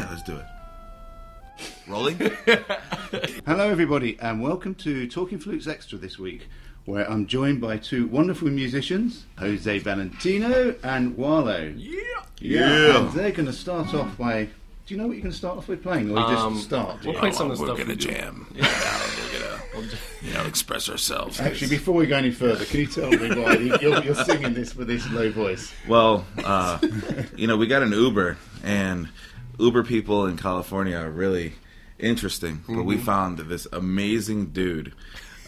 we start? Yeah, let's do it. Rolling? Hello, everybody, and welcome to Talking Flutes Extra this week, where I'm joined by two wonderful musicians, Jose Valentino and Gualo. Yeah. Yeah. And they're going to start off by. Do you know what you're going to start off with playing, or you Um, just start? We'll play some of the we're stuff gonna do. jam. Yeah. We're gonna, you know, express ourselves. Actually, before we go any further, can you tell me why you- you're, you're singing this with this low voice? Well, uh, you know, we got an Uber, and Uber people in California are really interesting. But we found this amazing dude,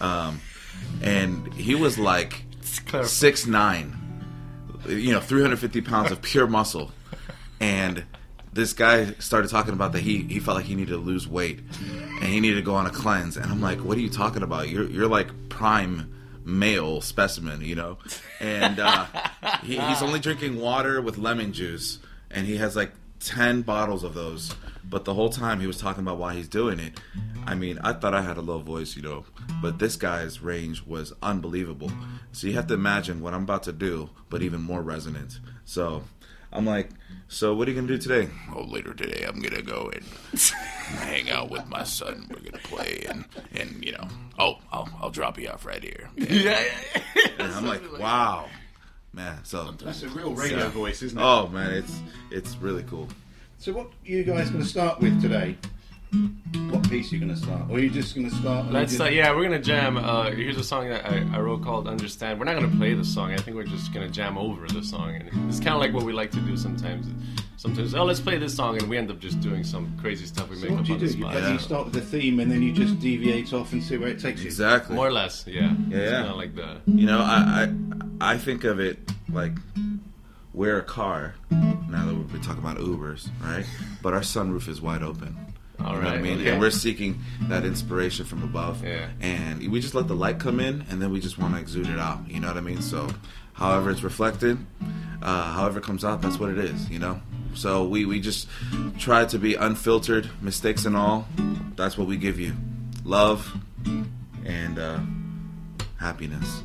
um, and he was like six nine, you know, three hundred fifty pounds of pure muscle, and this guy started talking about that he he felt like he needed to lose weight, and he needed to go on a cleanse. And I'm like, what are you talking about? You're you're like prime male specimen, you know, and uh, he, he's only drinking water with lemon juice, and he has like ten bottles of those. But the whole time he was talking about why he's doing it. I mean, I thought I had a low voice, you know, but this guy's range was unbelievable. So you have to imagine what I'm about to do, but even more resonant. So I'm like, so what are you gonna do today? Oh, later today I'm gonna go and hang out with my son. We're gonna play and and you know, oh, I'll I'll drop you off right here. Yeah, yeah, And I'm like, wow, man. So That's a real radio Yeah. voice, isn't it? oh man, it's it's really cool. So, what are you guys going to start with today? What piece are you going to start? Or are you just going to start? Let's you uh, yeah, we're gonna jam. Uh, here's a song that I, I wrote called "Understand." We're not gonna play the song. I think we're just gonna jam over the song, and it's kind of like what we like to do sometimes. Sometimes, oh, let's play this song, and we end up just doing some crazy stuff we So make what up do you on do? the You, spot. you start with the theme and then you just deviate off and see where it takes you. Exactly. More or less, yeah. Yeah, It's yeah. kinda like the You know, I, I I think of it like we're a car. Now that we've been talking about Ubers, right? But our sunroof is wide open. all You know right. what I mean? okay. And we're seeking that inspiration from above. Yeah. And we just let the light come in, and then we just want to exude it out. You know what I mean? So, however it's reflected, uh, however it comes out, that's what it is. You know. So we we just try to be unfiltered, mistakes and all. That's what we give you, love, and uh, happiness.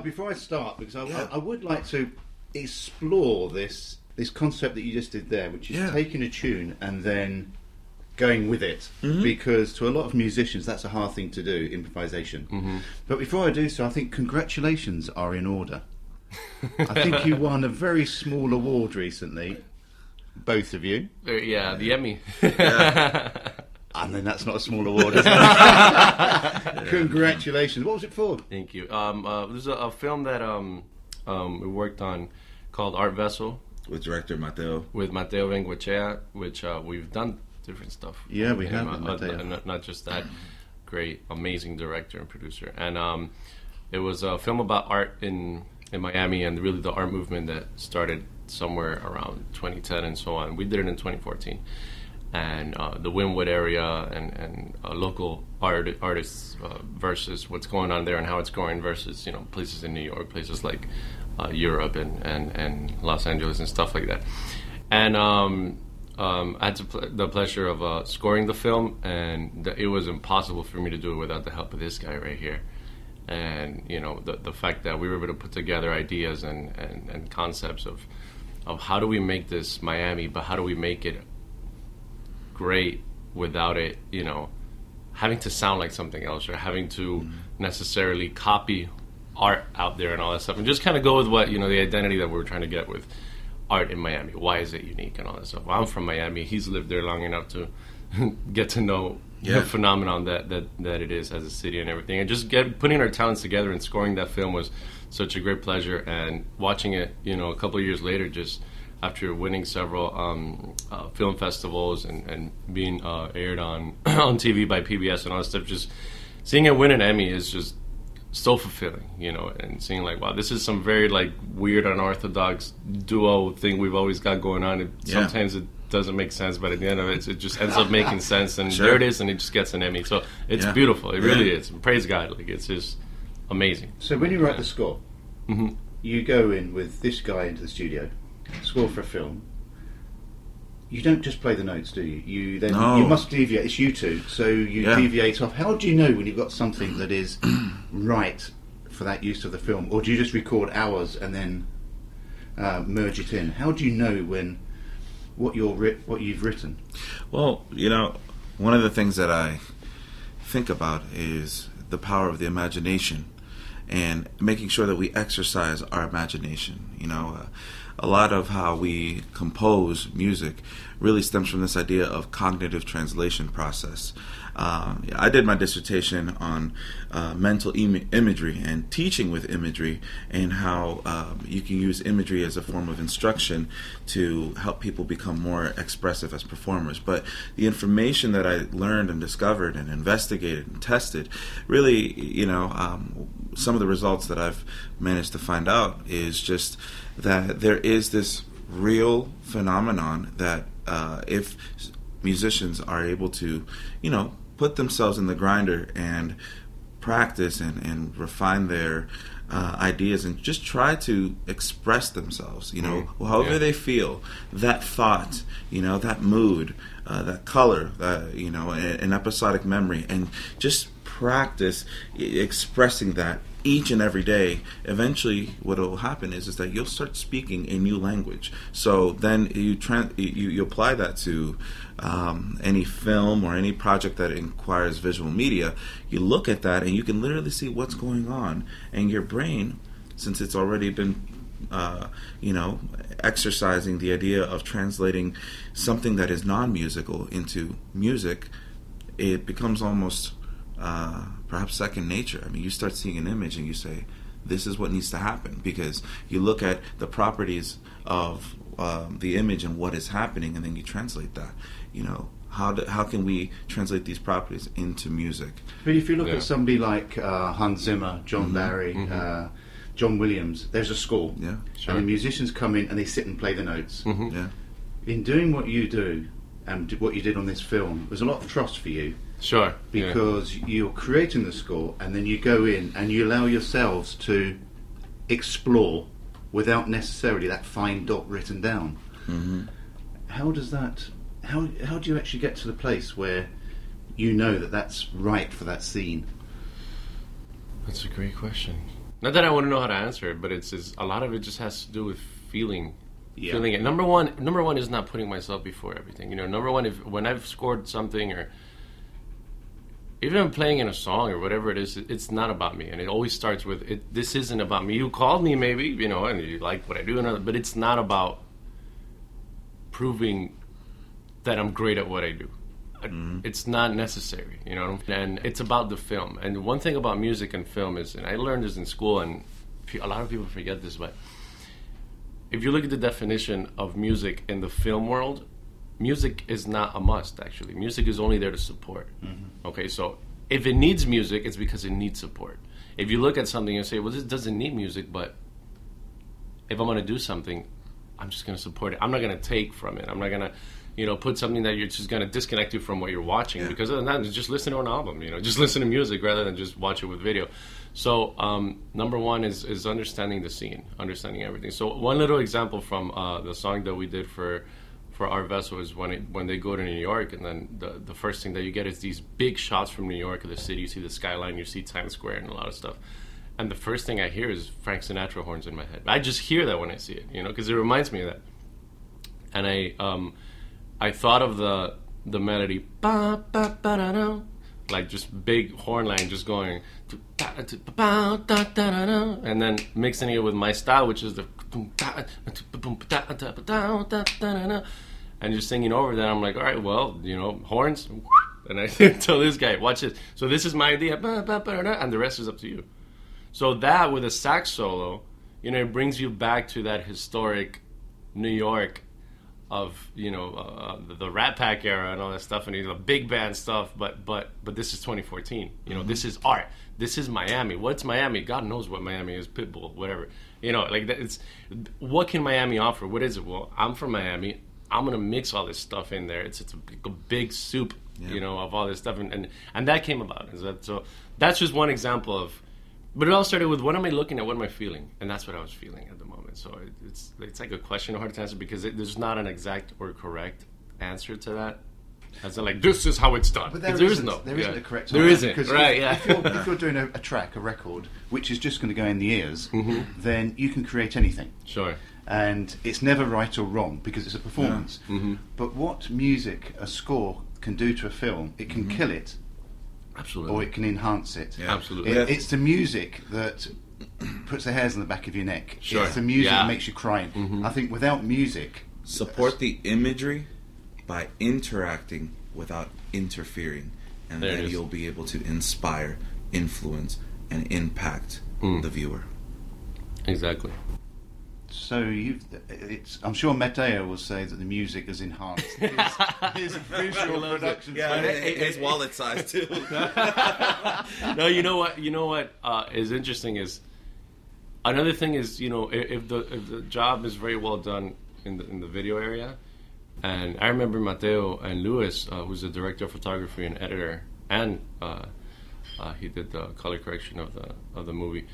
Now, before I start, because I, Yeah. I, I would like to explore this this concept that you just did there, which is Yeah. taking a tune and then going with it. Mm-hmm. Because to a lot of musicians, that's a hard thing to do, improvisation. Mm-hmm. But before I do so, I think congratulations are in order. I think you won a very small award recently, both of you. Uh, yeah, the Emmy. And then that's not a small award, is it? Congratulations. What was it for? Thank you. Um, uh, there's a, a film that um, um, we worked on called Art Vessel With director Mateo. with Mateo Benguechea, which uh, we've done different stuff. Yeah, we have him, uh, Mateo. uh, not, not just that, great, amazing director and producer. And um, it was a film about art in in Miami and really the art movement that started somewhere around 2010 and so on. We did it in 2014. And uh, the Wynwood area and, and uh, local art, artists uh, versus what's going on there and how it's going versus you know places in New York, places like uh, Europe and, and, and Los Angeles and stuff like that. And um, um, I had the pl- the pleasure of uh, scoring the film, and it was impossible for me to do it without the help of this guy right here. And you know the the fact that we were able to put together ideas and, and, and concepts of of how do we make this Miami, but how do we make it great without it, you know, having to sound like something else or having to mm-hmm. necessarily copy art out there and all that stuff, and just kind of go with what you know the identity that we're trying to get with art in Miami. Why is it unique and all that stuff? Well, I'm from Miami. He's lived there long enough to get to know Yeah. the phenomenon that, that that it is as a city and everything. And just get putting our talents together and scoring that film was such a great pleasure. And watching it, you know, a couple of years later, just after winning several um, uh, film festivals and, and being uh, aired on on TV by PBS and all that stuff, just seeing it win an Emmy is just so fulfilling, you know, and seeing like, wow, this is some very like weird, unorthodox duo thing we've always got going on. And Yeah. sometimes it doesn't make sense, but at the end of it, it just ends up making sense. And Sure. there it is, and it just gets an Emmy. So it's Yeah. beautiful. It really Yeah. is. Praise God, like it's just amazing. So when you write the score, Mhm. you go in with this guy into the studio, score for a film. You don't just play the notes, do you? You then No. you must deviate. It's you two, so you Yeah. deviate off. How do you know when you've got something that is right for that use of the film, or do you just record hours and then uh, merge it in? How do you know when what you're writ- what you've written? Well, you know, one of the things that I think about is the power of the imagination and making sure that we exercise our imagination. You know, uh, a lot of how we compose music really stems from this idea of cognitive translation process. Um, I did my dissertation on uh, mental Im- imagery and teaching with imagery, and how um, you can use imagery as a form of instruction to help people become more expressive as performers. But the information that I learned and discovered and investigated and tested, really, you know, um, some of the results that I've managed to find out is just that there is this real phenomenon that uh, if musicians are able to, you know, put themselves in the grinder and practice and, and refine their uh, ideas and just try to express themselves, you know, Mm, however yeah. they feel, that thought, you know, that mood, uh, that color, uh, you know, an episodic memory, and just practice expressing that each and every day. Eventually, what will happen is is that you'll start speaking a new language. So then you tran you, you apply that to um, any film or any project that inquires visual media. You look at that and you can literally see what's going on, and your brain, since it's already been uh, you know, exercising the idea of translating something that is non-musical into music, it becomes almost uh, perhaps second nature. I mean, you start seeing an image and you say, "This is what needs to happen," because you look at the properties of um, the image and what is happening, and then you translate that. You know, how do, how can we translate these properties into music? But if you look Yeah. at somebody like uh, Hans Zimmer, John Barry, uh, John Williams, there's a score. Yeah, Sure. And the musicians come in and they sit and play the notes. Mhm. yeah, In doing what you do and what you did on this film, there's a lot of trust for you Sure. yeah. because you're creating the score and then you go in and you allow yourselves to explore without necessarily that fine dot written down. hmm How does that? How how do you actually get to the place where you know that that's right for that scene? That's a great question. Not that I want to know how to answer it, but it's, it's a lot of it just has to do with feeling, Yeah. feeling it. Number one, number one is not putting myself before everything. You know, number one, if when I've scored something or even playing in a song or whatever it is, it's not about me, and it always starts with it. This isn't about me. You called me, maybe you know, and you like what I do, and but it's not about proving that I'm great at what I do. Mm-hmm. It's not necessary, you know, and it's about the film. And one thing about music and film is, and I learned this in school, and a lot of people forget this, but if you look at the definition of music in the film world, music is not a must. Actually, music is only there to support. Okay, so if it needs music, it's because it needs support. If you look at something and say, "Well, this doesn't need music," but if I'm going to do something, I'm just going to support it. I'm not going to take from it. I'm not going to, you know, put something that you're just going to disconnect you from what you're watching. Because other than that, just listen to an album. You know, just listen to music rather than just watch it with video. So um, number one is is understanding the scene, understanding everything. So one little example from uh, the song that we did for for Art Vessel is when it, when they go to New York, and then the the first thing that you get is these big shots from New York of the city. You see the skyline, you see Times Square, and a lot of stuff. And the first thing I hear is Frank Sinatra horns in my head. I just hear that when I see it, you know, because it reminds me of that. And I um, I thought of the the melody ba ba ba da da, like just big horn line, just going, and then mixing it with my style, which is the and just singing over that. I'm like, all right, well, you know, horns, and I tell this guy, watch this. So this is my idea, and the rest is up to you. So that with a sax solo, you know, it brings you back to that historic New York of you know uh, uh the, Rat Pack era and all that stuff, and you know, big band stuff. But but but this is 2014. You know, mm-hmm. this is art. This is Miami. What's Miami? God knows what Miami is. Pitbull, whatever. You know, like that, it's what can Miami offer? What is it? Well, I'm from Miami. I'm gonna mix all this stuff in there. It's it's a, big- a big soup, you know, of all this stuff, and and, and that came about. Is that so? That's just one example of. But it all started with what am I looking at? What am I feeling? And that's what I was feeling at the moment. So it, it's it's like a question hard to answer because it, there's not an exact or correct answer to that. As in, like this is how it's done. But there there is isn't, no. there yeah. not a correct There isn't. because Right. if, yeah. if, you're, if you're doing a, a track, a record, which is just going to go in the ears, Mm-hmm. then you can create anything. sure. And it's never right or wrong because it's a performance. Mm-hmm. But what music, a score, can do to a film, it can kill it Absolutely. or it can enhance it. Yeah. Absolutely. It- it's the music that puts the hairs on the back of your neck. Sure. It's the music Yeah. that makes you cry. Mhm. I think without music, Support the imagery by interacting without interfering, and There then you'll be able to inspire, influence, and impact Mm. the viewer. Exactly. So you, it's. I'm sure Matteo will say that the music has enhanced his, his visual production. Yeah, so- it- his wallet size too. no, you know what? You know what uh, is interesting is another thing is you know if, if the if the job is very well done in the in the video area, and I remember Matteo and Luis, uh, who's the director of photography and editor, and uh, uh, he did the color correction of the of the movie.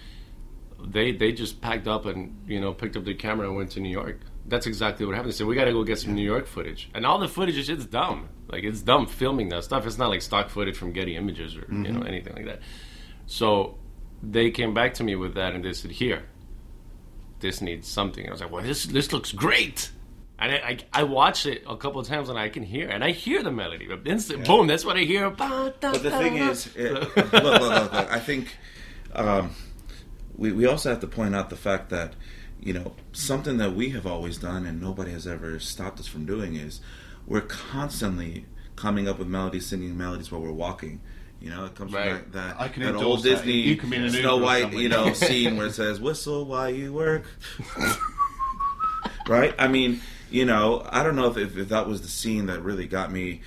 They they just packed up and you know picked up their camera and went to New York. That's exactly what happened. They said we got to go get some New York footage, and all the footage is it's dumb. Like it's dumb filming that stuff. It's not like stock footage from Getty Images or you know anything like that. So they came back to me with that and they said, "Here, this needs something." I was like, "Well, this this looks great." And I, I, I watched it a couple of times and I can hear and I hear the melody. But instant, boom, that's what I hear. But the thing is, it, look, look, look, look, I think um, we we also have to point out the fact that you know something that we have always done and nobody has ever stopped us from doing is we're constantly coming up with melodies, singing melodies while we're walking. You know, it comes Right. from that, that, I can that endorse old that. Disney You can be in an Snow Uber White, you know, scene where it says "Whistle while you work." right? I mean, you know, I don't know if, if, if that was the scene that really got me.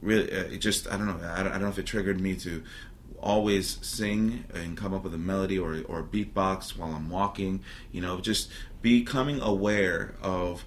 Really, uh, it just I don't know. I don't, I don't know if it triggered me to always sing and come up with a melody or or beatbox while I'm walking. You know, just becoming aware of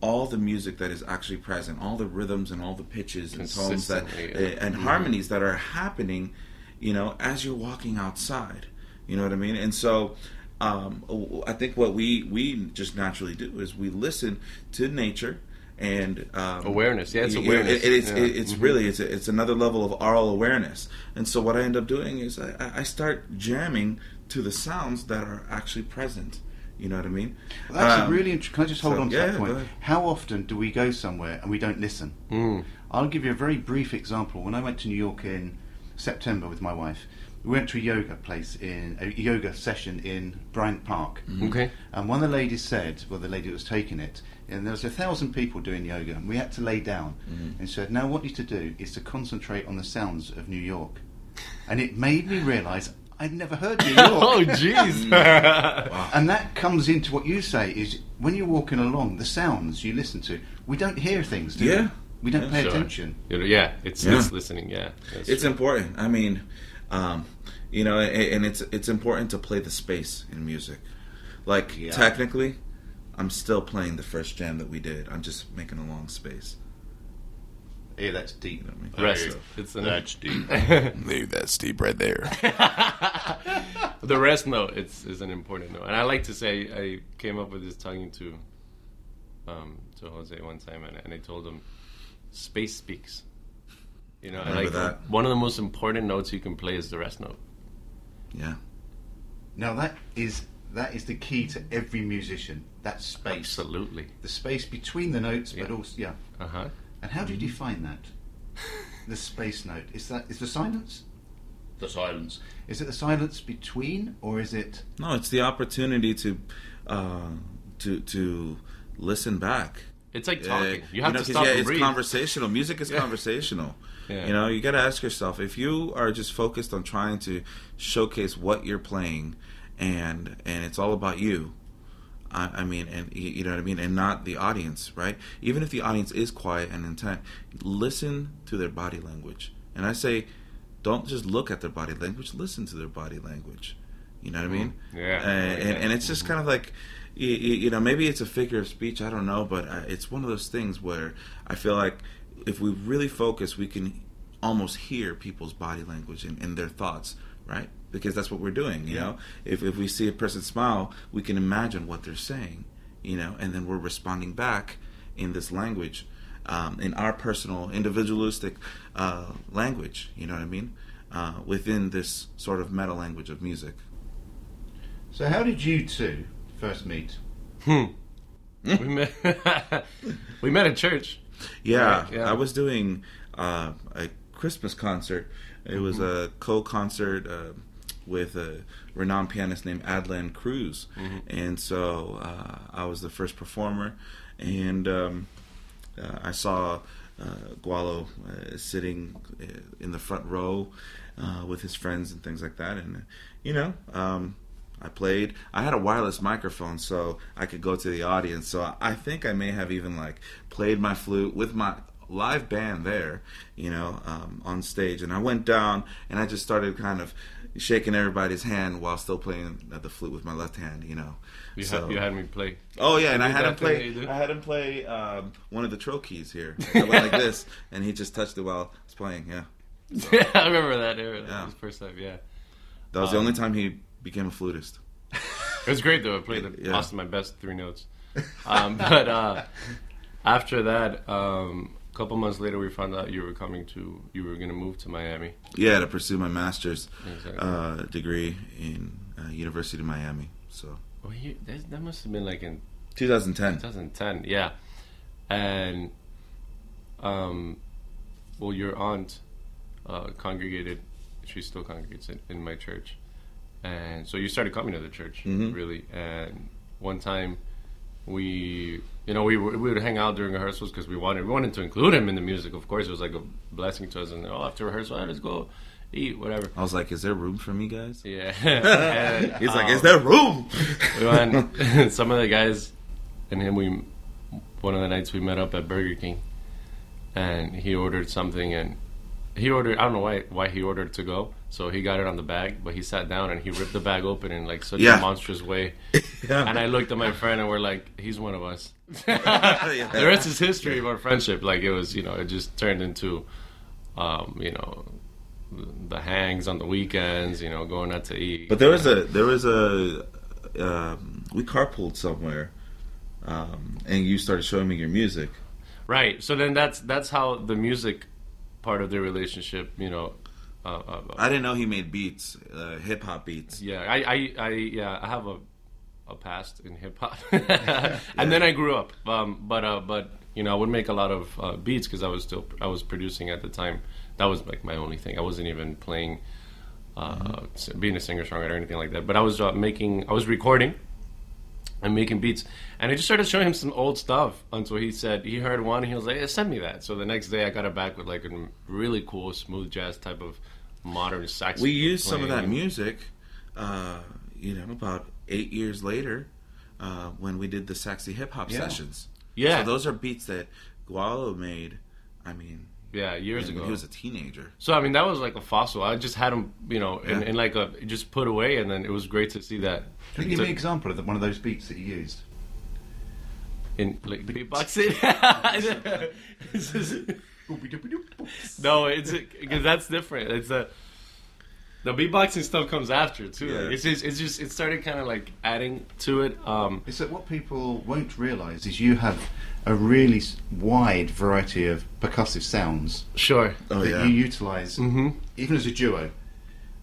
all the music that is actually present, all the rhythms and all the pitches and tones that yeah. uh, and harmonies that are happening. You know, as you're walking outside. You know what I mean? And so um, I think what we we just naturally do is we listen to nature and um, Awareness. Yeah, it's you- you- awareness. It, it's Yeah. Mm-hmm. really it's it's another level of aural awareness. And so what I end up doing is I, I- I start jamming to the sounds that are actually present. You know what I mean? Well, that's Um, a really interesting. Can I just hold so, on to yeah, that point? How often do we go somewhere and we don't listen? Mm. I'll give you a very brief example. When I went to New York in September with my wife, we went to a yoga place in a yoga session in Bryant Park. Okay. And one of the ladies said, well, the lady that was taking it, and there was a thousand people doing yoga, and we had to lay down. And said, now what you need to do is to concentrate on the sounds of New York. And it made me realise I'd never heard New York. oh, jeez. And that comes into what you say is when you're walking along, the sounds you listen to, we don't hear things, do Yeah. we? We don't Yeah. pay Sure. attention. Yeah, it's, Yeah. it's listening. Yeah, That's it's true. important. I mean, um, you know, and it's it's important to play the space in music. Like Yeah. technically, I'm still playing the first jam that we did. I'm just making a long space. Hey, that's deep. You know I mean? rest. So- It's an, That's deep. Leave that Steve right there. the rest note it's is an important note, and I like to say I came up with this talking to um, to Jose one time, and, and I told him, "Space speaks." You know, I like that. one of the most important notes you can play is the rest note. yeah. now that is that is the key to every musician. That space, Absolutely. the space between the notes, but also yeah. Uh huh. And how do you define that? The space note is that is the silence. The silence is it the silence between, or is it? No, it's the opportunity to uh, to to listen back. It's like Uh, talking. you have know, to 'cause, stop yeah, and it's breathe. conversational. Music is Yeah. conversational. Yeah. You know, you got to ask yourself if you are just focused on trying to showcase what you're playing, and and it's all about you. I, I mean, and you know what I mean, and not the audience, right? Even if the audience is quiet and intent, listen to their body language. And I say, don't just look at their body language; listen to their body language. You know what I mean? Mm-hmm. Yeah, And, I and, and it's just kind of like, you, you know, maybe it's a figure of speech. I don't know, but uh, it's one of those things where I feel like if we really focus, we can almost hear people's body language and, and their thoughts, right? Because that's what we're doing. You Yeah. know, if if we see a person smile, we can imagine what they're saying. You know, and then we're responding back in this language, um, in our personal, individualistic uh, language. You know what I mean? Uh, within this sort of meta language of music. So how did you two first meet? Hmm. we met. we met at church. Yeah, Right, yeah. I was doing uh, a Christmas concert. It was a co-concert uh, with a renowned pianist named Adlan Cruz, Mm-hmm. and so uh, I was the first performer, and um, uh, I saw uh, Gualo uh, sitting uh, in the front row uh, with his friends and things like that, and you know. Um, I played. I had a wireless microphone, so I could go to the audience. So I think I may have even like played my flute with my live band there, you know, um, on stage. And I went down and I just started kind of shaking everybody's hand while still playing the flute with my left hand, you know. You, So- had, you had me play. Oh yeah, and I had him that thing that play. I had him play um, one of the trill keys here. I went like this, and he just touched it while I was playing. Yeah, Yeah, I remember that. Era. That Yeah. was the first time. Yeah, that was the Um, only time he became a flutist. it was great though. I played the Yeah. lost my best three notes. Um, but uh, after that, um, a couple months later, we found out you were coming to. You were going to move to Miami. Yeah, to pursue my master's Exactly. uh, degree in uh, University of Miami. So Well, you, that, that must have been like in 2010. 2010. Yeah, and um, well, your aunt uh, congregated. She still congregates in, in my church, and so you started coming to the church Mhm. really. And one time, we, you know, we we would hang out during rehearsals because we wanted we wanted to include him in the music. Of course, it was like a blessing to us. And oh, after rehearsal, "All let's go eat, whatever. I was like, "Is there room for me, guys?" Yeah, And, He's like, um, "Is there room?" we went, some of the guys and him we one of the nights we met up at Burger King and he ordered something and he ordered I don't know why why he ordered to go so he got it on the bag but he sat down and he ripped the bag open in like such Yeah. a monstrous way yeah. and I looked at my friend and we're like he's one of us Yeah. the rest is history of our friendship like it was you know it just turned into um, you know the hangs on the weekends you know going out to eat But there was a there was a um, we carpooled somewhere, um, and you started showing me your music. Right. So then that's that's how the music part of their relationship, you know. Uh, uh, I didn't know he made beats, uh, hip hop beats. yeah, I, I, I, yeah, I have a a past in hip hop, and then I grew up. Um, but uh, but you know, I would make a lot of uh, beats because I was still I was producing at the time. That was like my only thing. I wasn't even playing, uh, s- being a singer songwriter or anything like that. But I was uh, making, I was recording and making beats. And I just started showing him some old stuff until he said he heard one and he was like, hey, "Send me that." So the next day I got it back with like a really cool smooth jazz type of modern sax. We used some of that music, uh, you know, about eight years later uh, when we did the sexy hip hop Yeah. sessions. Yeah. So those are beats that Gualo made. I mean, Yeah, years ago. he was a teenager. So I mean that was like a fossil. I just had him, you know, in, Yeah. in like a just put away, and then it was great to see that. Can you give me an example of one of those beats that you used? in like beatboxing. No, it's because that's different. It's a the beatboxing stuff comes after too. Yeah. Like, it's just it's just it started kind of like adding to it. Um, Is that what people won't realise is you have a really wide variety of percussive sounds sure. Oh that yeah. you utilise hmm even as a duo.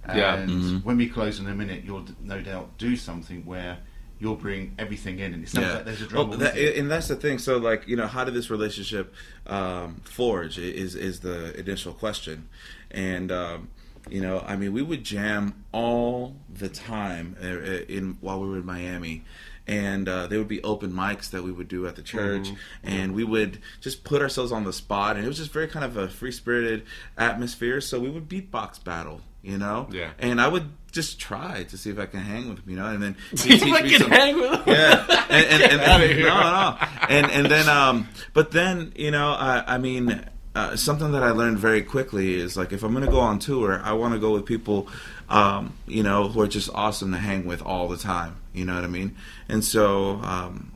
And Yeah. Mhm. when we close in a minute, you'll d- no doubt do something where you'll bring everything in, and it sounds like there's a drum. Well, that, and that's the thing. So, like, you know, how did this relationship um, forge? Is is the initial question, and um, you know, I mean, we would jam all the time uh, uh, in while we were in Miami. And uh, there would be open mics that we would do at the church, and we would just put ourselves on the spot, and it was just very kind of a free spirited atmosphere. So we would beatbox battle, you know, Yeah. And I would just try to see if I can hang with him, you know, and then See if teach I me can some- hang with him. yeah, and, and, and, here. no, no, and and then um, but then you know, I, I mean, uh, something that I learned very quickly is like if I'm going to go on tour, I want to go with people, um, you know, who are just awesome to hang with all the time. You know what I mean? And so um,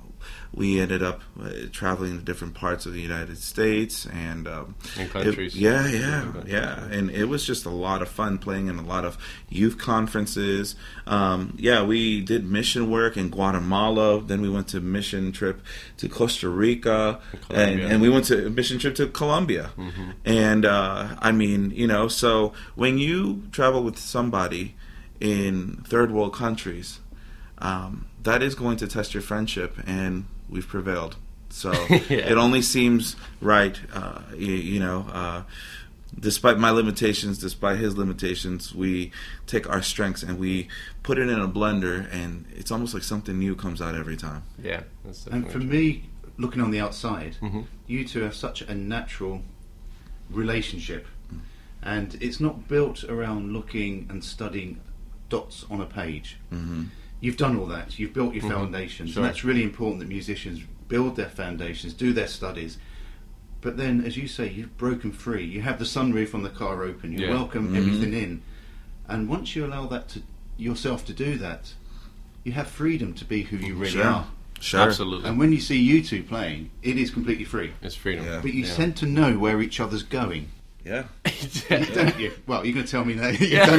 we ended up uh, traveling to different parts of the United States and um, And countries. it- yeah, yeah, yeah, and it was just a lot of fun playing in a lot of youth conferences. Um, yeah, we did mission work in Guatemala. Then we went to mission trip to Costa Rica, and, and we went to a mission trip to Colombia. And uh, I mean, you know, so when you travel with somebody in third world countries, um, that is going to test your friendship, and we've prevailed. So Yeah. it only seems right, uh, you, you know. Uh, despite my limitations, despite his limitations, we take our strengths and we put it in a blender, and it's almost like something new comes out every time. Yeah, that's And for true. me, looking on the outside, Mhm. you two have such a natural relationship, and it's not built around looking and studying dots on a page. hmm You've done all that. You've built your Mhm. foundations, Sure. and that's really important that musicians build their foundations, do their studies. But then, as you say, you've broken free. You have the sunroof on the car open. You Yeah. welcome Mhm. everything in, and once you allow that to yourself to do that, you have freedom to be who you really Sure. are. Sure. Absolutely, And when you see you two playing, it is completely free. it's freedom. Yeah. But you Yeah. tend to know where each other's going, Yeah. don't you? Well, you're going to tell me that you Yeah. don't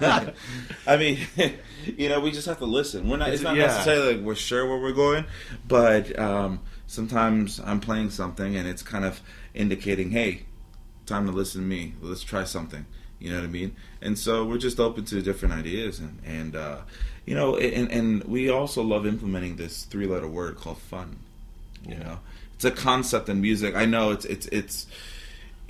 now. I mean, you know, we just have to listen. We're not. It's, It's- not yeah. necessarily like we're sure where we're going, but um, sometimes I'm playing something and it's kind of indicating, hey, time to listen to me. Let's try something. You know what I mean? And so we're just open to different ideas, and and uh, you know, and and we also love implementing this three-letter word called fun. You Yeah. know, it's a concept in music. I know it's it's it's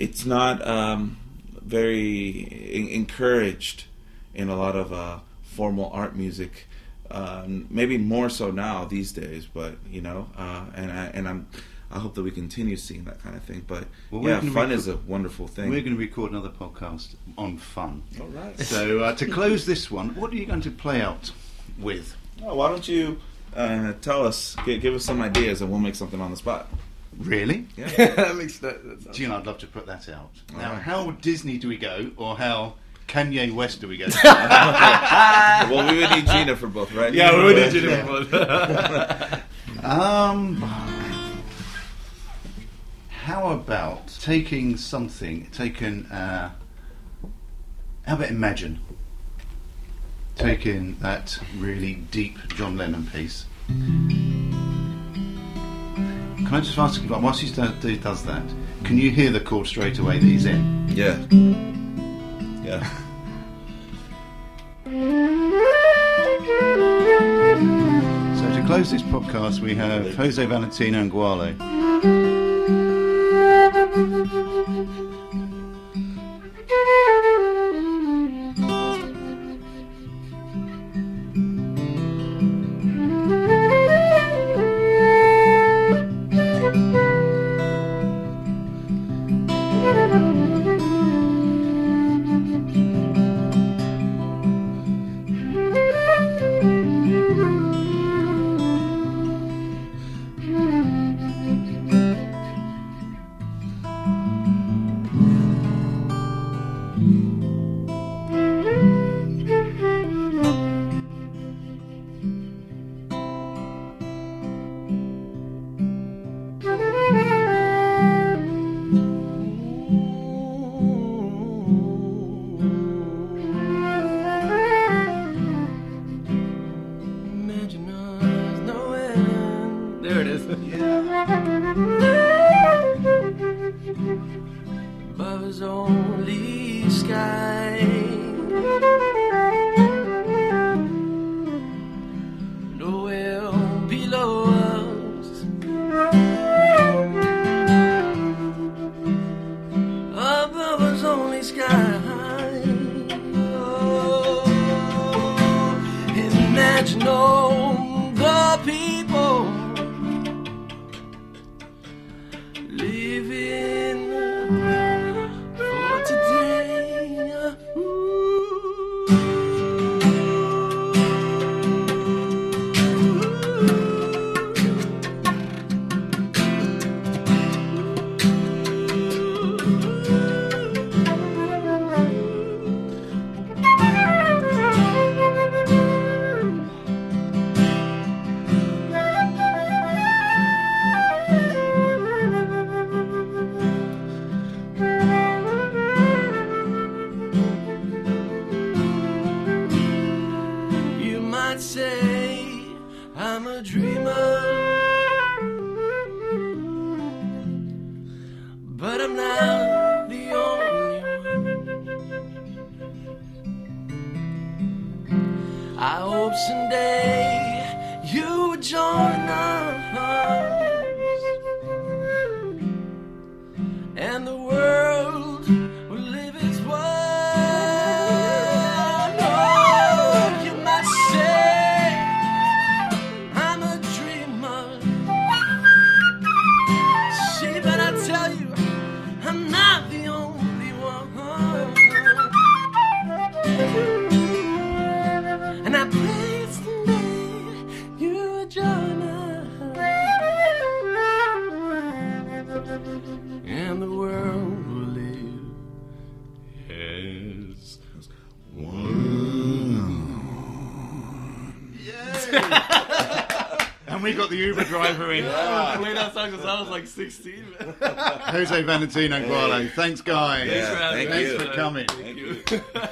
it's not um, very en- encouraged in a lot of uh, formal art music. Uh, maybe more so now these days, but you know, uh, and I and I'm I hope that we continue seeing that kind of thing. But Well, yeah, fun be- is a wonderful thing. We're going to record another podcast on fun. All right. So uh, to close this one, what are you going to play out with? Oh, why don't you uh, tell us, g- give us some ideas, and we'll make something on the spot. Really? Yeah. that makes that. that sounds- Gene, I'd love to put that out. Now, Alright. how Disney do we go, or how Kanye West do we go? well, we would need Gina for both, right? Yeah, we would need Gina Yeah. both. um, how about taking something, taking, uh, how about Imagine? Taking that really deep John Lennon piece, Can I just ask you, like, whilst he does, he does that, can you hear the chord straight away that he's in? Yeah. Yeah. So to close this podcast, we have Jose Valentino and Gualo. Imagine I hope someday the Uber driver. I played that song since I was like 16. man. Jose Valentino and Gualo. Thanks, guys. Yeah, for having thank me. you. Thanks for coming. Thank you.